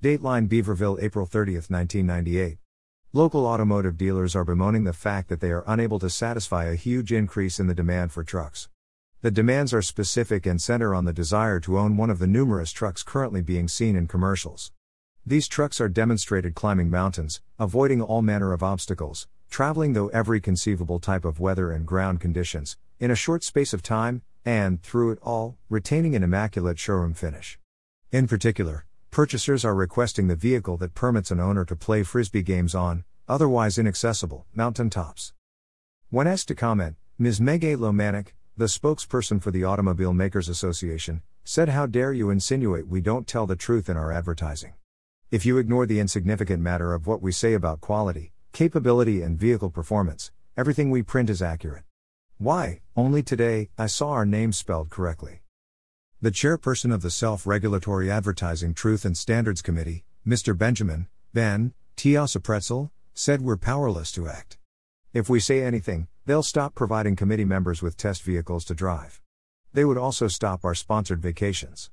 Dateline Beaverville, April 30, 1998. Local automotive dealers are bemoaning the fact that they are unable to satisfy a huge increase in the demand for trucks. The demands are specific and center on the desire to own one of the numerous trucks currently being seen in commercials. These trucks are demonstrated climbing mountains, avoiding all manner of obstacles, traveling through every conceivable type of weather and ground conditions, in a short space of time, and, through it all, retaining an immaculate showroom finish. In particular, purchasers are requesting the vehicle that permits an owner to play frisbee games on, otherwise inaccessible, mountain tops. When asked to comment, Ms. Megay Lomanik, the spokesperson for the Automobile Makers Association, said, How dare you insinuate we don't tell the truth in our advertising? If you ignore the insignificant matter of what we say about quality, capability, and vehicle performance, everything we print is accurate. Why, only today, I saw our name spelled correctly. The chairperson of the Self Regulatory Advertising Truth and Standards Committee, Mr. Benjamin, Ben, Tiasapretzel, said we're powerless to act. If we say anything, they'll stop providing committee members with test vehicles to drive. They would also stop our sponsored vacations.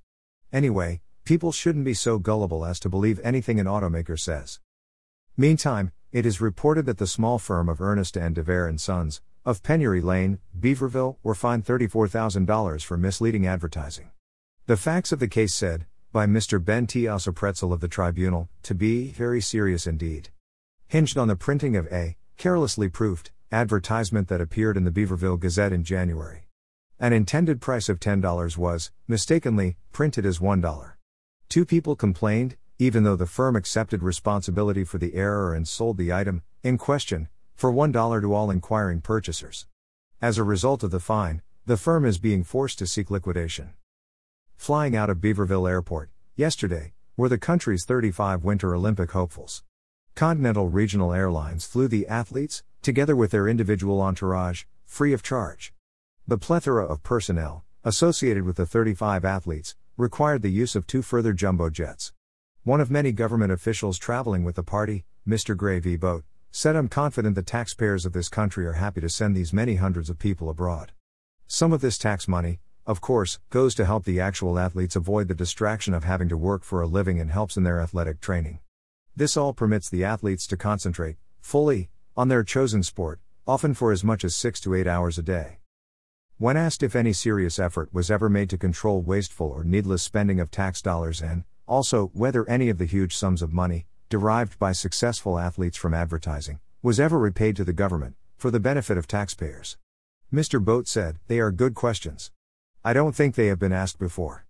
Anyway, people shouldn't be so gullible as to believe anything an automaker says. Meantime, it is reported that the small firm of Ernest and DeVere and Sons, of Penury Lane, Beaverville, were fined $34,000 for misleading advertising. The facts of the case said, by Mr. Ben T. Pretzel of the tribunal, to be very serious indeed. Hinged on the printing of a, carelessly proofed, advertisement that appeared in the Beaverville Gazette in January. An intended price of $10 was, mistakenly, printed as $1. Two people complained, even though the firm accepted responsibility for the error and sold the item, in question, for $1 to all inquiring purchasers. As a result of the fine, the firm is being forced to seek liquidation. Flying out of Beaverville Airport, yesterday, were the country's 35 Winter Olympic hopefuls. Continental Regional Airlines flew the athletes, together with their individual entourage, free of charge. The plethora of personnel, associated with the 35 athletes, required the use of two further jumbo jets. One of many government officials traveling with the party, Mr. Gray V. Boat, said I'm confident the taxpayers of this country are happy to send these many hundreds of people abroad. Some of this tax money, of course, goes to help the actual athletes avoid the distraction of having to work for a living and helps in their athletic training. This all permits the athletes to concentrate, fully, on their chosen sport, often for as much as 6 to 8 hours a day. When asked if any serious effort was ever made to control wasteful or needless spending of tax dollars and, also, whether any of the huge sums of money, derived by successful athletes from advertising, was ever repaid to the government, for the benefit of taxpayers. Mr. Boat said, They are good questions. I don't think they have been asked before.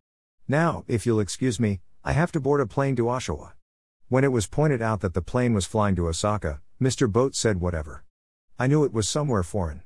Now, if you'll excuse me, I have to board a plane to Oshawa. When it was pointed out that the plane was flying to Osaka, Mr. Boat said whatever. I knew it was somewhere foreign.